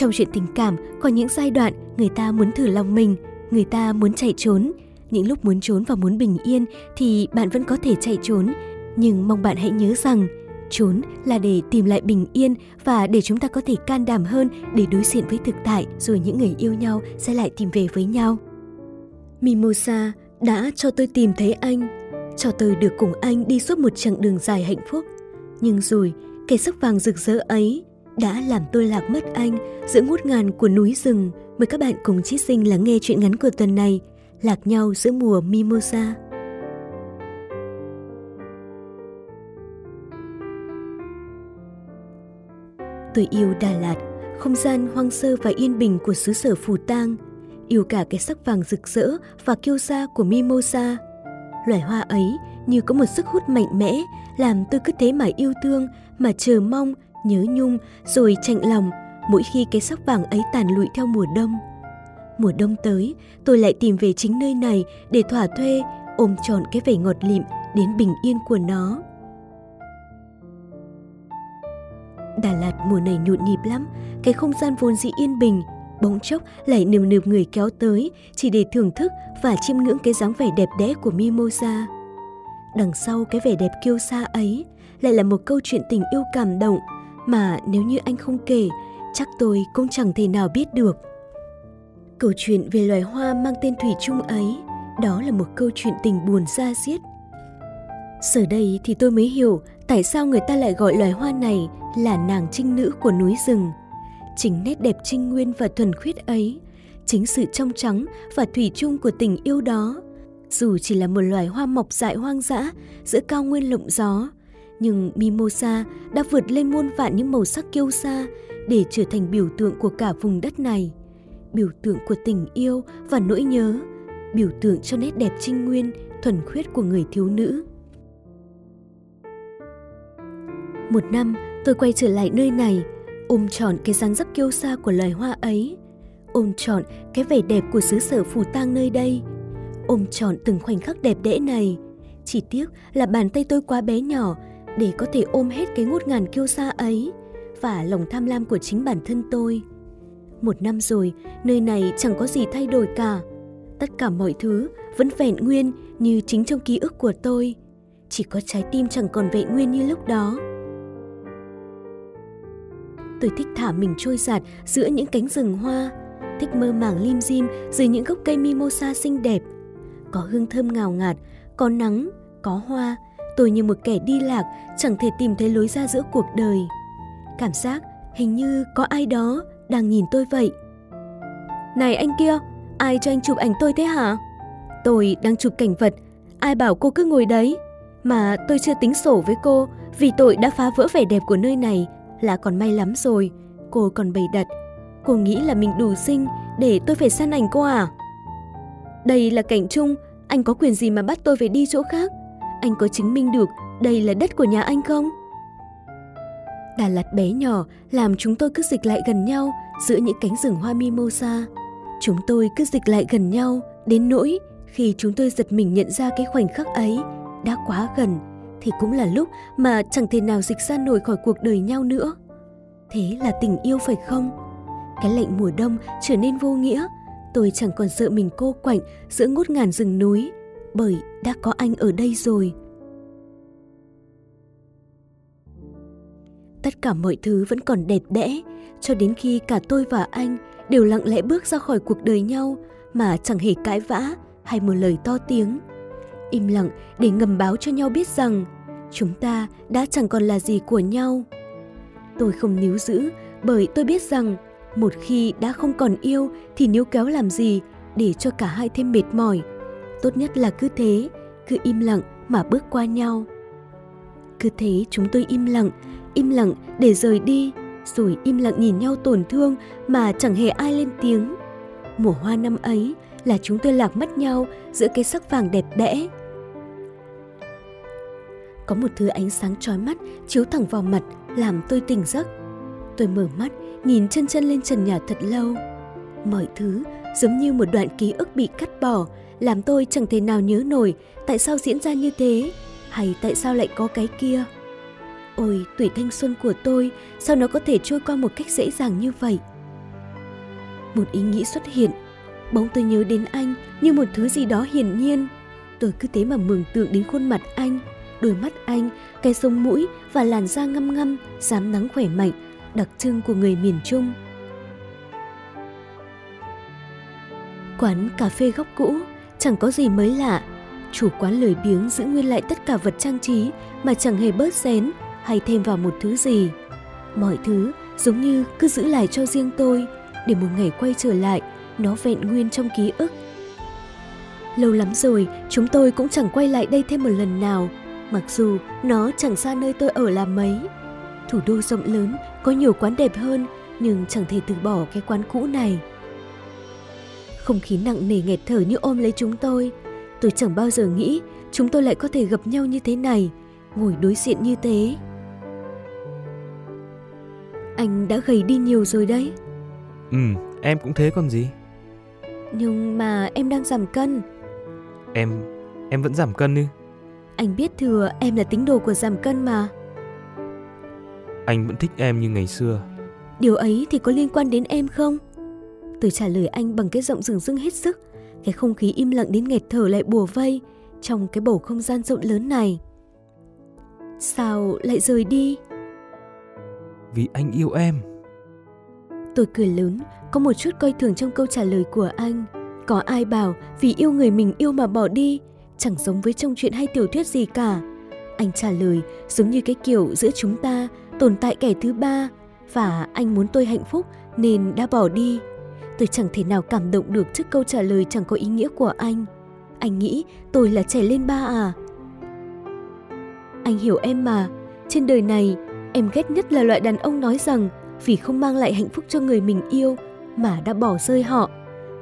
Trong chuyện tình cảm, có những giai đoạn người ta muốn thử lòng mình, người ta muốn chạy trốn. Những lúc muốn trốn và muốn bình yên thì bạn vẫn có thể chạy trốn. Nhưng mong bạn hãy nhớ rằng, trốn là để tìm lại bình yên và để chúng ta có thể can đảm hơn để đối diện với thực tại rồi những người yêu nhau sẽ lại tìm về với nhau. Mimosa đã cho tôi tìm thấy anh, cho tôi được cùng anh đi suốt một chặng đường dài hạnh phúc. Nhưng rồi, cái sắc vàng rực rỡ ấy đã làm tôi lạc mất anh giữa ngút ngàn của núi rừng. Mời các bạn cùng Chí Sinh lắng nghe chuyện ngắn của tuần này, Lạc nhau giữa mùa Mimosa. Tôi yêu Đà Lạt, không gian hoang sơ và yên bình của xứ sở phù tang, yêu cả cái sắc vàng rực rỡ và kiêu sa của Mimosa. Loài hoa ấy như có một sức hút mạnh mẽ, làm tôi cứ thế mà yêu thương, mà chờ mong, nhớ nhung, rồi chạnh lòng mỗi khi cái sắc vàng ấy tàn lụi theo mùa đông. Mùa đông tới, tôi lại tìm về chính nơi này để thỏa thuê, ôm trọn cái vẻ ngọt lịm đến bình yên của nó. Đà Lạt mùa này nhộn nhịp lắm, cái không gian vốn dĩ yên bình, bỗng chốc lại nườm nượp người kéo tới chỉ để thưởng thức và chiêm ngưỡng cái dáng vẻ đẹp đẽ của Mimosa. Đằng sau cái vẻ đẹp kiêu sa ấy lại là một câu chuyện tình yêu cảm động mà nếu như anh không kể, chắc tôi cũng chẳng thể nào biết được. Câu chuyện về loài hoa mang tên Thủy chung ấy, đó là một câu chuyện tình buồn xa xiết. Giờ đây thì tôi mới hiểu tại sao người ta lại gọi loài hoa này là nàng trinh nữ của núi rừng. Chính nét đẹp trinh nguyên và thuần khiết ấy, chính sự trong trắng và thủy chung của tình yêu đó. Dù chỉ là một loài hoa mọc dại hoang dã giữa cao nguyên lộng gió, nhưng Mimosa đã vượt lên muôn vạn những màu sắc kiêu sa để trở thành biểu tượng của cả vùng đất này. Biểu tượng của tình yêu và nỗi nhớ, biểu tượng cho nét đẹp trinh nguyên, thuần khiết của người thiếu nữ. Một năm, tôi quay trở lại nơi này, ôm trọn cái dáng dấp kiêu sa của loài hoa ấy, ôm trọn cái vẻ đẹp của xứ sở phù tang nơi đây, ôm trọn từng khoảnh khắc đẹp đẽ này. Chỉ tiếc là bàn tay tôi quá bé nhỏ để có thể ôm hết cái ngút ngàn kiêu sa ấy và lòng tham lam của chính bản thân tôi. Một năm rồi, nơi này chẳng có gì thay đổi cả. Tất cả mọi thứ vẫn vẹn nguyên như chính trong ký ức của tôi. Chỉ có trái tim chẳng còn vẹn nguyên như lúc đó. Tôi thích thả mình trôi giạt giữa những cánh rừng hoa, thích mơ màng lim dim dưới những gốc cây mimosa xinh đẹp. Có hương thơm ngào ngạt, có nắng, có hoa, tôi như một kẻ đi lạc, chẳng thể tìm thấy lối ra giữa cuộc đời. Cảm giác hình như có ai đó đang nhìn tôi vậy. Này anh kia, ai cho anh chụp ảnh tôi thế hả? Tôi đang chụp cảnh vật, ai bảo cô cứ ngồi đấy? Mà tôi chưa tính sổ với cô vì tội đã phá vỡ vẻ đẹp của nơi này là còn may lắm rồi. Cô còn bày đặt. Cô nghĩ là mình đủ xinh để tôi phải săn ảnh cô à? Đây là cảnh chung, anh có quyền gì mà bắt tôi phải đi chỗ khác? Anh có chứng minh được đây là đất của nhà anh không? Đà Lạt bé nhỏ làm chúng tôi cứ dịch lại gần nhau giữa những cánh rừng hoa mimosa. Chúng tôi cứ dịch lại gần nhau đến nỗi khi chúng tôi giật mình nhận ra cái khoảnh khắc ấy đã quá gần, thì cũng là lúc mà chẳng thể nào dịch ra nổi khỏi cuộc đời nhau nữa. Thế là tình yêu phải không? Cái lạnh mùa đông trở nên vô nghĩa. Tôi chẳng còn sợ mình cô quạnh giữa ngút ngàn rừng núi bởi đã có anh ở đây rồi. Tất cả mọi thứ vẫn còn đẹp đẽ, cho đến khi cả tôi và anh đều lặng lẽ bước ra khỏi cuộc đời nhau, mà chẳng hề cãi vã hay một lời to tiếng. Im lặng để ngầm báo cho nhau biết rằng, chúng ta đã chẳng còn là gì của nhau. Tôi không níu giữ, bởi tôi biết rằng, một khi đã không còn yêu thì níu kéo làm gì để cho cả hai thêm mệt mỏi tốt nhất là cứ thế, cứ im lặng mà bước qua nhau. Cứ thế chúng tôi im lặng im lặng để rời đi, rồi im lặng nhìn nhau tổn thương mà chẳng hề ai lên tiếng. Mùa hoa năm ấy là chúng tôi lạc mất nhau giữa cái sắc vàng đẹp đẽ. Có một thứ ánh sáng chói mắt chiếu thẳng vào mặt làm tôi tỉnh giấc. Tôi mở mắt, nhìn chân chân lên trần nhà thật lâu. Mọi thứ giống như một đoạn ký ức bị cắt bỏ làm tôi chẳng thể nào nhớ nổi tại sao diễn ra như thế hay tại sao lại có cái kia ôi tuổi thanh xuân của tôi sao nó có thể trôi qua một cách dễ dàng như vậy Một ý nghĩ xuất hiện, bóng tôi nhớ đến anh như một thứ gì đó hiển nhiên. Tôi cứ thế mà mường tượng đến khuôn mặt anh, đôi mắt anh, cái sống mũi và làn da ngăm ngăm, dám nắng khỏe mạnh, đặc trưng của người miền Trung. Quán cà phê góc cũ, chẳng có gì mới lạ. Chủ quán lười biếng giữ nguyên lại tất cả vật trang trí mà chẳng hề bớt xén hay thêm vào một thứ gì. Mọi thứ giống như cứ giữ lại cho riêng tôi, để một ngày quay trở lại, nó vẹn nguyên trong ký ức. Lâu lắm rồi, chúng tôi cũng chẳng quay lại đây thêm một lần nào, mặc dù nó chẳng xa nơi tôi ở là mấy. Thủ đô rộng lớn, có nhiều quán đẹp hơn, nhưng chẳng thể từ bỏ cái quán cũ này. Không khí nặng nề nghẹt thở như ôm lấy chúng tôi. Tôi chẳng bao giờ nghĩ chúng tôi lại có thể gặp nhau như thế này, ngồi đối diện như thế. Anh đã gầy đi nhiều rồi đấy. Ừ, em cũng thế còn gì. Nhưng mà em đang giảm cân. Em, em vẫn giảm cân ư? Anh biết thừa em là tính đồ của giảm cân mà. Anh vẫn thích em như ngày xưa. Điều ấy thì có liên quan đến em không? Tôi trả lời anh bằng cái giọng rừng rưng hết sức. Cái không khí im lặng đến nghẹt thở lại bùa vây trong cái bầu không gian rộng lớn này. Sao lại rời đi? Vì anh yêu em. Tôi cười lớn, có một chút coi thường trong câu trả lời của anh. Có ai bảo vì yêu người mình yêu mà bỏ đi, chẳng giống với trong chuyện hay tiểu thuyết gì cả. Anh trả lời giống như cái kiểu giữa chúng ta tồn tại kẻ thứ ba và anh muốn tôi hạnh phúc nên đã bỏ đi. Tôi chẳng thể nào cảm động được trước câu trả lời chẳng có ý nghĩa của anh. Anh nghĩ tôi là trẻ lên ba à? Anh hiểu em mà, trên đời này em ghét nhất là loại đàn ông nói rằng vì không mang lại hạnh phúc cho người mình yêu mà đã bỏ rơi họ.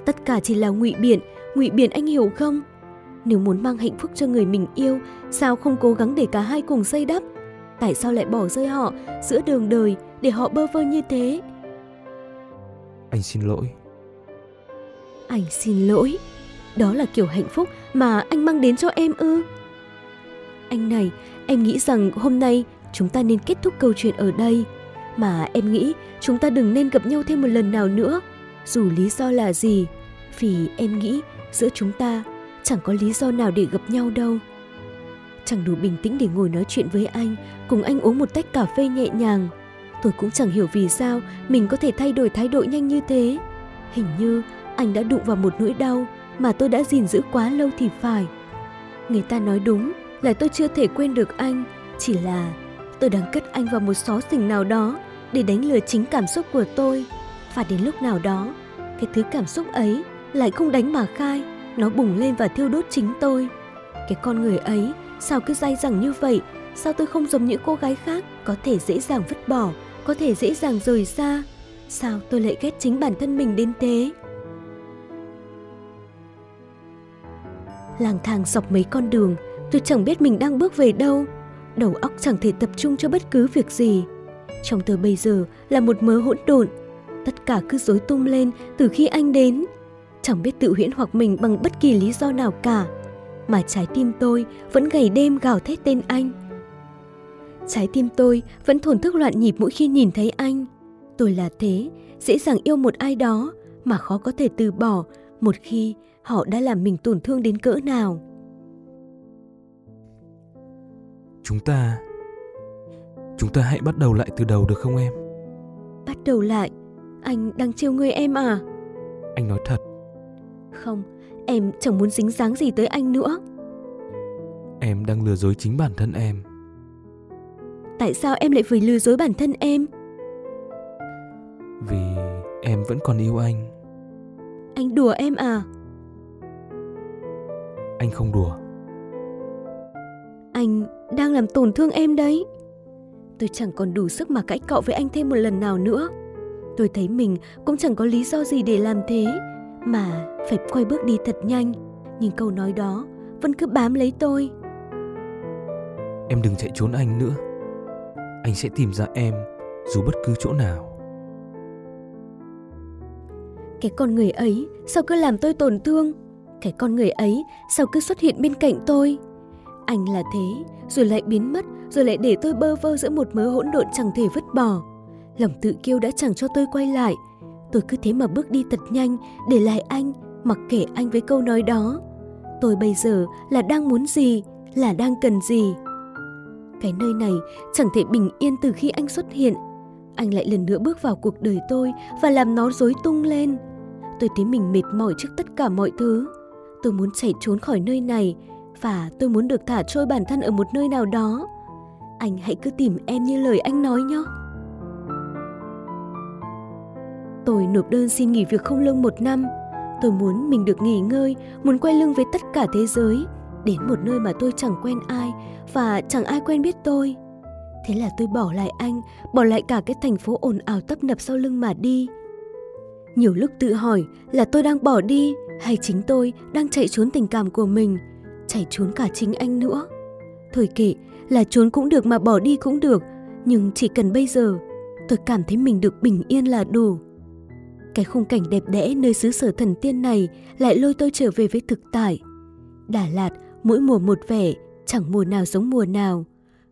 Tất cả chỉ là ngụy biện, ngụy biện anh hiểu không? Nếu muốn mang hạnh phúc cho người mình yêu, sao không cố gắng để cả hai cùng xây đắp? Tại sao lại bỏ rơi họ giữa đường đời để họ bơ vơ như thế? Anh xin lỗi. Anh xin lỗi. Đó là kiểu hạnh phúc mà anh mang đến cho em ư? Anh này, em nghĩ rằng hôm nay chúng ta nên kết thúc câu chuyện ở đây. Mà em nghĩ chúng ta đừng nên gặp nhau thêm một lần nào nữa. Dù lý do là gì. Vì em nghĩ giữa chúng ta chẳng có lý do nào để gặp nhau đâu. Chẳng đủ bình tĩnh để ngồi nói chuyện với anh, cùng anh uống một tách cà phê nhẹ nhàng. Tôi cũng chẳng hiểu vì sao mình có thể thay đổi thái độ nhanh như thế. Hình như anh đã đụng vào một nỗi đau mà tôi đã gìn giữ quá lâu thì phải. Người ta nói đúng là tôi chưa thể quên được anh, chỉ là tôi đang cất anh vào một xó xỉnh nào đó để đánh lừa chính cảm xúc của tôi. Và đến lúc nào đó, cái thứ cảm xúc ấy lại không đánh mà khai, nó bùng lên và thiêu đốt chính tôi. Cái con người ấy sao cứ dai dẳng như vậy? Sao tôi không giống những cô gái khác có thể dễ dàng vứt bỏ, có thể dễ dàng rời xa? Sao tôi lại ghét chính bản thân mình đến thế? Lang thang dọc mấy con đường, tôi chẳng biết mình đang bước về đâu. Đầu óc chẳng thể tập trung cho bất cứ việc gì. Trong tôi bây giờ là một mớ hỗn độn. Tất cả cứ rối tung lên từ khi anh đến. Chẳng biết tự huyễn hoặc mình bằng bất kỳ lý do nào cả. Mà trái tim tôi vẫn ngày đêm gào thét tên anh. Trái tim tôi vẫn thổn thức loạn nhịp mỗi khi nhìn thấy anh. Tôi là thế, dễ dàng yêu một ai đó mà khó có thể từ bỏ một khi họ đã làm mình tổn thương đến cỡ nào? Chúng ta chúng ta hãy bắt đầu lại từ đầu được không em? Bắt đầu lại? Anh đang trêu người em à? Anh nói thật. Không em chẳng muốn dính dáng gì tới anh nữa. Em đang lừa dối chính bản thân em. Tại sao em lại phải lừa dối bản thân em? Vì em vẫn còn yêu anh. Anh đùa em à anh không đùa. Anh đang làm tổn thương em đấy. Tôi chẳng còn đủ sức mà cãi cọ với anh thêm một lần nào nữa. Tôi thấy mình cũng chẳng có lý do gì để làm thế mà phải quay bước đi thật nhanh. Nhưng câu nói đó vẫn cứ bám lấy tôi. Em đừng chạy trốn anh nữa. Anh sẽ tìm ra em dù bất cứ chỗ nào. Cái con người ấy sao cứ làm tôi tổn thương cái con người ấy sao cứ xuất hiện bên cạnh tôi anh là thế rồi lại biến mất rồi lại để tôi bơ vơ giữa một mớ hỗn độn chẳng thể vứt bỏ lòng tự kiêu đã chẳng cho tôi quay lại Tôi cứ thế mà bước đi thật nhanh, để lại anh, mặc kệ anh với câu nói đó. Tôi bây giờ là đang muốn gì, là đang cần gì. Cái nơi này chẳng thể bình yên từ khi anh xuất hiện. Anh lại lần nữa bước vào cuộc đời tôi và làm nó rối tung lên. Tôi thấy mình mệt mỏi trước tất cả mọi thứ. Tôi muốn chạy trốn khỏi nơi này và tôi muốn được thả trôi bản thân ở một nơi nào đó. Anh hãy cứ tìm em như lời anh nói nhé. Tôi nộp đơn xin nghỉ việc không lương một năm. Tôi muốn mình được nghỉ ngơi, muốn quay lưng với tất cả thế giới, đến một nơi mà tôi chẳng quen ai và chẳng ai quen biết tôi. Thế là tôi bỏ lại anh, bỏ lại cả cái thành phố ồn ào tấp nập sau lưng mà đi. Nhiều lúc tự hỏi là tôi đang bỏ đi hay chính tôi đang chạy trốn tình cảm của mình, chạy trốn cả chính anh nữa. Thôi kệ, là trốn cũng được mà bỏ đi cũng được, nhưng chỉ cần bây giờ tôi cảm thấy mình được bình yên là đủ. Cái khung cảnh đẹp đẽ nơi xứ sở thần tiên này lại lôi tôi trở về với thực tại. Đà Lạt mỗi mùa một vẻ, chẳng mùa nào giống mùa nào.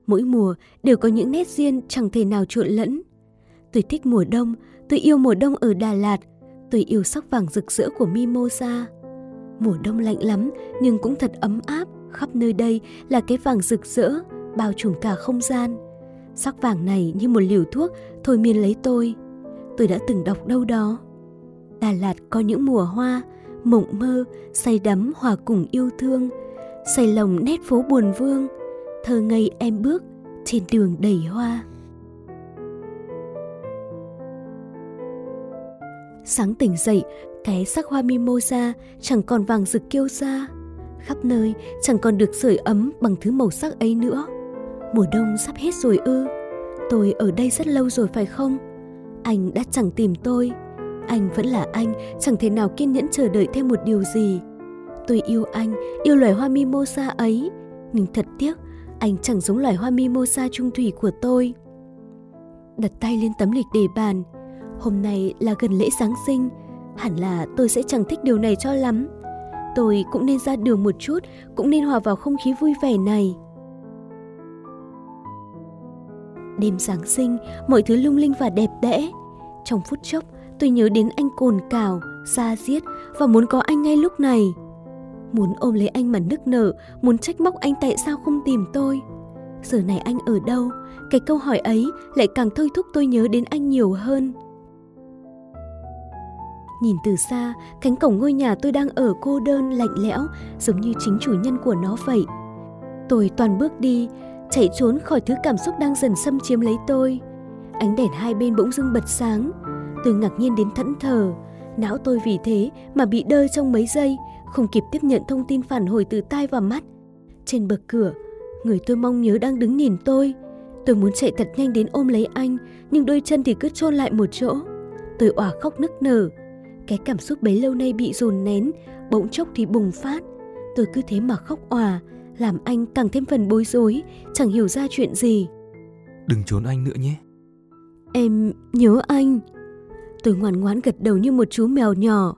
Mỗi mùa đều có những nét riêng chẳng thể nào trộn lẫn. Tôi thích mùa đông, tôi yêu mùa đông ở Đà Lạt, tôi yêu sắc vàng rực rỡ của Mimosa. Mùa đông lạnh lắm nhưng cũng thật ấm áp, khắp nơi đây là cái vàng rực rỡ, bao trùm cả không gian. Sắc vàng này như một liều thuốc thôi miên lấy tôi. Tôi đã từng đọc đâu đó. Đà Lạt có những mùa hoa, mộng mơ, say đắm hòa cùng yêu thương, say lòng nét phố buồn vương, thơ ngây em bước trên đường đầy hoa. Sáng tỉnh dậy, cái sắc hoa mimosa chẳng còn vàng rực kêu xa. Khắp nơi chẳng còn được sưởi ấm bằng thứ màu sắc ấy nữa. Mùa đông sắp hết rồi ư. Tôi ở đây rất lâu rồi phải không? Anh đã chẳng tìm tôi. Anh vẫn là anh, chẳng thể nào kiên nhẫn chờ đợi thêm một điều gì. Tôi yêu anh, yêu loài hoa mimosa ấy. Nhưng thật tiếc, anh chẳng giống loài hoa mimosa trung thủy của tôi. Đặt tay lên tấm lịch đề bàn. Hôm nay là gần lễ Giáng sinh, hẳn là tôi sẽ chẳng thích điều này cho lắm. Tôi cũng nên ra đường một chút, cũng nên hòa vào không khí vui vẻ này. Đêm Giáng sinh, mọi thứ lung linh và đẹp đẽ. Trong phút chốc, tôi nhớ đến anh cồn cào, xa diết và muốn có anh ngay lúc này. Muốn ôm lấy anh mà nức nở, muốn trách móc anh tại sao không tìm tôi. Giờ này anh ở đâu? Cái câu hỏi ấy lại càng thôi thúc tôi nhớ đến anh nhiều hơn. Nhìn từ xa, cánh cổng ngôi nhà tôi đang ở cô đơn lạnh lẽo, giống như chính chủ nhân của nó vậy. Tôi toàn bước đi, chạy trốn khỏi thứ cảm xúc đang dần xâm chiếm lấy tôi. Ánh đèn hai bên bỗng dưng bật sáng. Tôi ngạc nhiên đến thẫn thờ. Não tôi vì thế mà bị đơ trong mấy giây, không kịp tiếp nhận thông tin phản hồi từ tai và mắt. Trên bậc cửa, người tôi mong nhớ đang đứng nhìn tôi. Tôi muốn chạy thật nhanh đến ôm lấy anh, nhưng đôi chân thì cứ chôn lại một chỗ. Tôi òa khóc nức nở. Cái cảm xúc bấy lâu nay bị dồn nén, bỗng chốc thì bùng phát. Tôi cứ thế mà khóc òa, làm anh càng thêm phần bối rối, chẳng hiểu ra chuyện gì. Đừng trốn anh nữa nhé. Em nhớ anh. Tôi ngoan ngoãn gật đầu như một chú mèo nhỏ.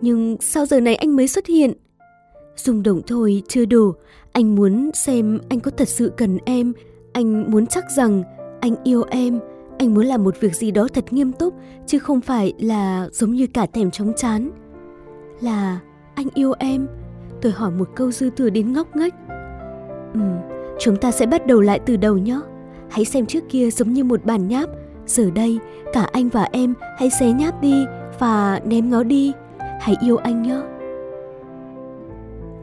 Nhưng sao giờ này anh mới xuất hiện? Rung động thôi chưa đủ, anh muốn xem anh có thật sự cần em, anh muốn chắc rằng anh yêu em, anh muốn làm một việc gì đó thật nghiêm túc chứ không phải là giống như cả thèm chóng chán. Là anh yêu em, tôi hỏi một câu dư thừa đến ngốc nghếch. Ừ, chúng ta sẽ bắt đầu lại từ đầu nhé. Hãy xem trước kia giống như một bản nháp, giờ đây cả anh và em hãy xé nháp đi và ném nó đi. Hãy yêu anh nhé.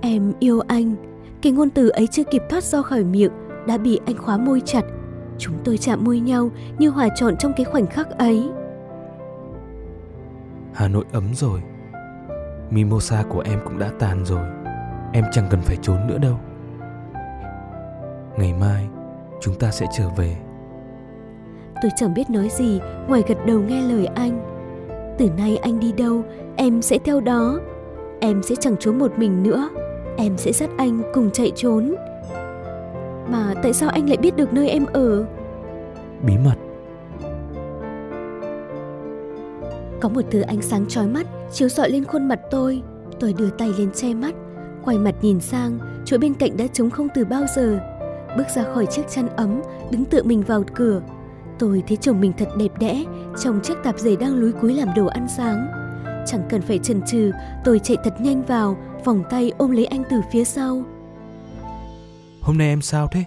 Em yêu anh. Cái ngôn từ ấy chưa kịp thoát ra khỏi miệng đã bị anh khóa môi chặt. Chúng tôi chạm môi nhau như hòa trộn trong cái khoảnh khắc ấy. Hà Nội ấm rồi. Mimosa của em cũng đã tàn rồi. Em chẳng cần phải trốn nữa đâu. Ngày mai chúng ta sẽ trở về. Tôi chẳng biết nói gì ngoài gật đầu nghe lời anh. Từ nay anh đi đâu, em sẽ theo đó. Em sẽ chẳng trốn một mình nữa. Em sẽ dắt anh cùng chạy trốn. Mà tại sao anh lại biết được nơi em ở? Bí mật. Có một thứ ánh sáng chói mắt chiếu rọi lên khuôn mặt tôi. Tôi đưa tay lên che mắt, quay mặt nhìn sang, chỗ bên cạnh đã trống không từ bao giờ. Bước ra khỏi chiếc chăn ấm, đứng tựa mình vào cửa. Tôi thấy chồng mình thật đẹp đẽ, trong chiếc tạp dề đang lúi cúi làm đồ ăn sáng. Chẳng cần phải chần chừ, tôi chạy thật nhanh vào, vòng tay ôm lấy anh từ phía sau. Hôm nay em sao thế?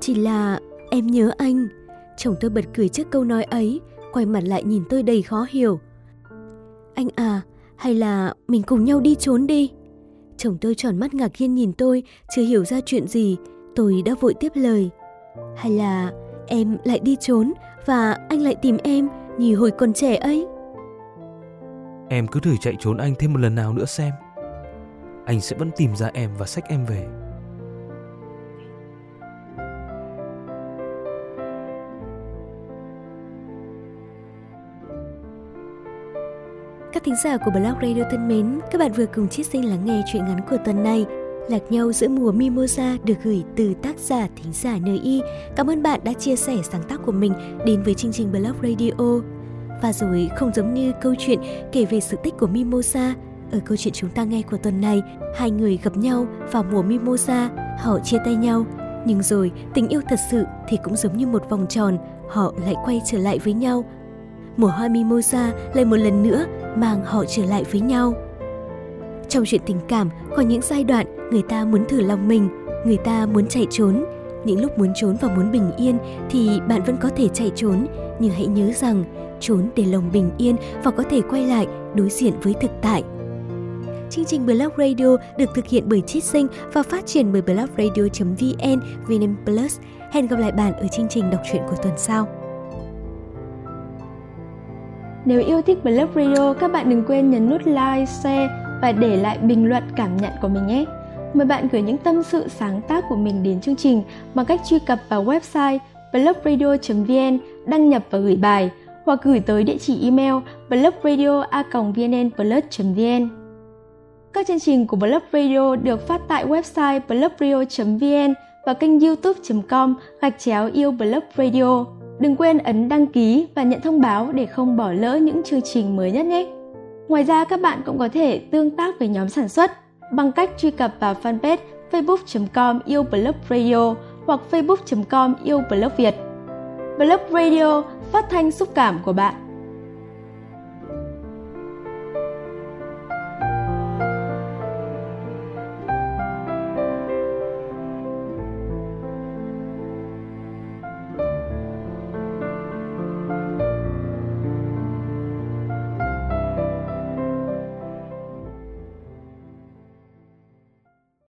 Chỉ là em nhớ anh. Chồng tôi bật cười trước câu nói ấy, quay mặt lại nhìn tôi đầy khó hiểu. Anh à, hay là mình cùng nhau đi trốn đi? Chồng tôi tròn mắt ngạc nhiên nhìn tôi, chưa hiểu ra chuyện gì, tôi đã vội tiếp lời. Hay là em lại đi trốn và anh lại tìm em như hồi còn trẻ ấy? Em cứ thử chạy trốn anh thêm một lần nào nữa xem. Anh sẽ vẫn tìm ra em và xách em về. Thính giả của Blog Radio thân mến, các bạn vừa cùng chiết sinh lắng nghe chuyện ngắn của tuần này Lạc nhau giữa mùa Mimosa được gửi từ tác giả thính giả nơi Y. Cảm ơn bạn đã chia sẻ sáng tác của mình đến với chương trình Blog Radio. Và rồi không giống như câu chuyện kể về sự tích của Mimosa, ở câu chuyện chúng ta nghe của tuần này, hai người gặp nhau vào mùa Mimosa, họ chia tay nhau. Nhưng rồi tình yêu thật sự thì cũng giống như một vòng tròn, họ lại quay trở lại với nhau. Mùa hoa Mimosa lại một lần nữa mang họ trở lại với nhau. Trong chuyện tình cảm có những giai đoạn người ta muốn thử lòng mình, người ta muốn chạy trốn. Những lúc muốn trốn và muốn bình yên thì bạn vẫn có thể chạy trốn, nhưng hãy nhớ rằng trốn để lòng bình yên và có thể quay lại đối diện với thực tại. Chương trình Blog Radio được thực hiện bởi Chit Sinh và phát triển bởi blogradio.vn, VN Plus. Hẹn gặp lại bạn ở chương trình đọc truyện của tuần sau. Nếu yêu thích Blog Radio, các bạn đừng quên nhấn nút like, share và để lại bình luận cảm nhận của mình nhé. Mời bạn gửi những tâm sự sáng tác của mình đến chương trình bằng cách truy cập vào website blogradio.vn, đăng nhập và gửi bài hoặc gửi tới địa chỉ email blogradio.vnnplus.vn. Các chương trình của Blog Radio được phát tại website blogradio.vn và kênh youtube.com gạch chéo yêu Blog Radio. Đừng quên ấn đăng ký và nhận thông báo để không bỏ lỡ những chương trình mới nhất nhé. Ngoài ra, các bạn cũng có thể tương tác với nhóm sản xuất bằng cách truy cập vào fanpage facebook.com yêu blog radio hoặc facebook.com yêu blog Việt. Blog Radio, phát thanh xúc cảm của bạn.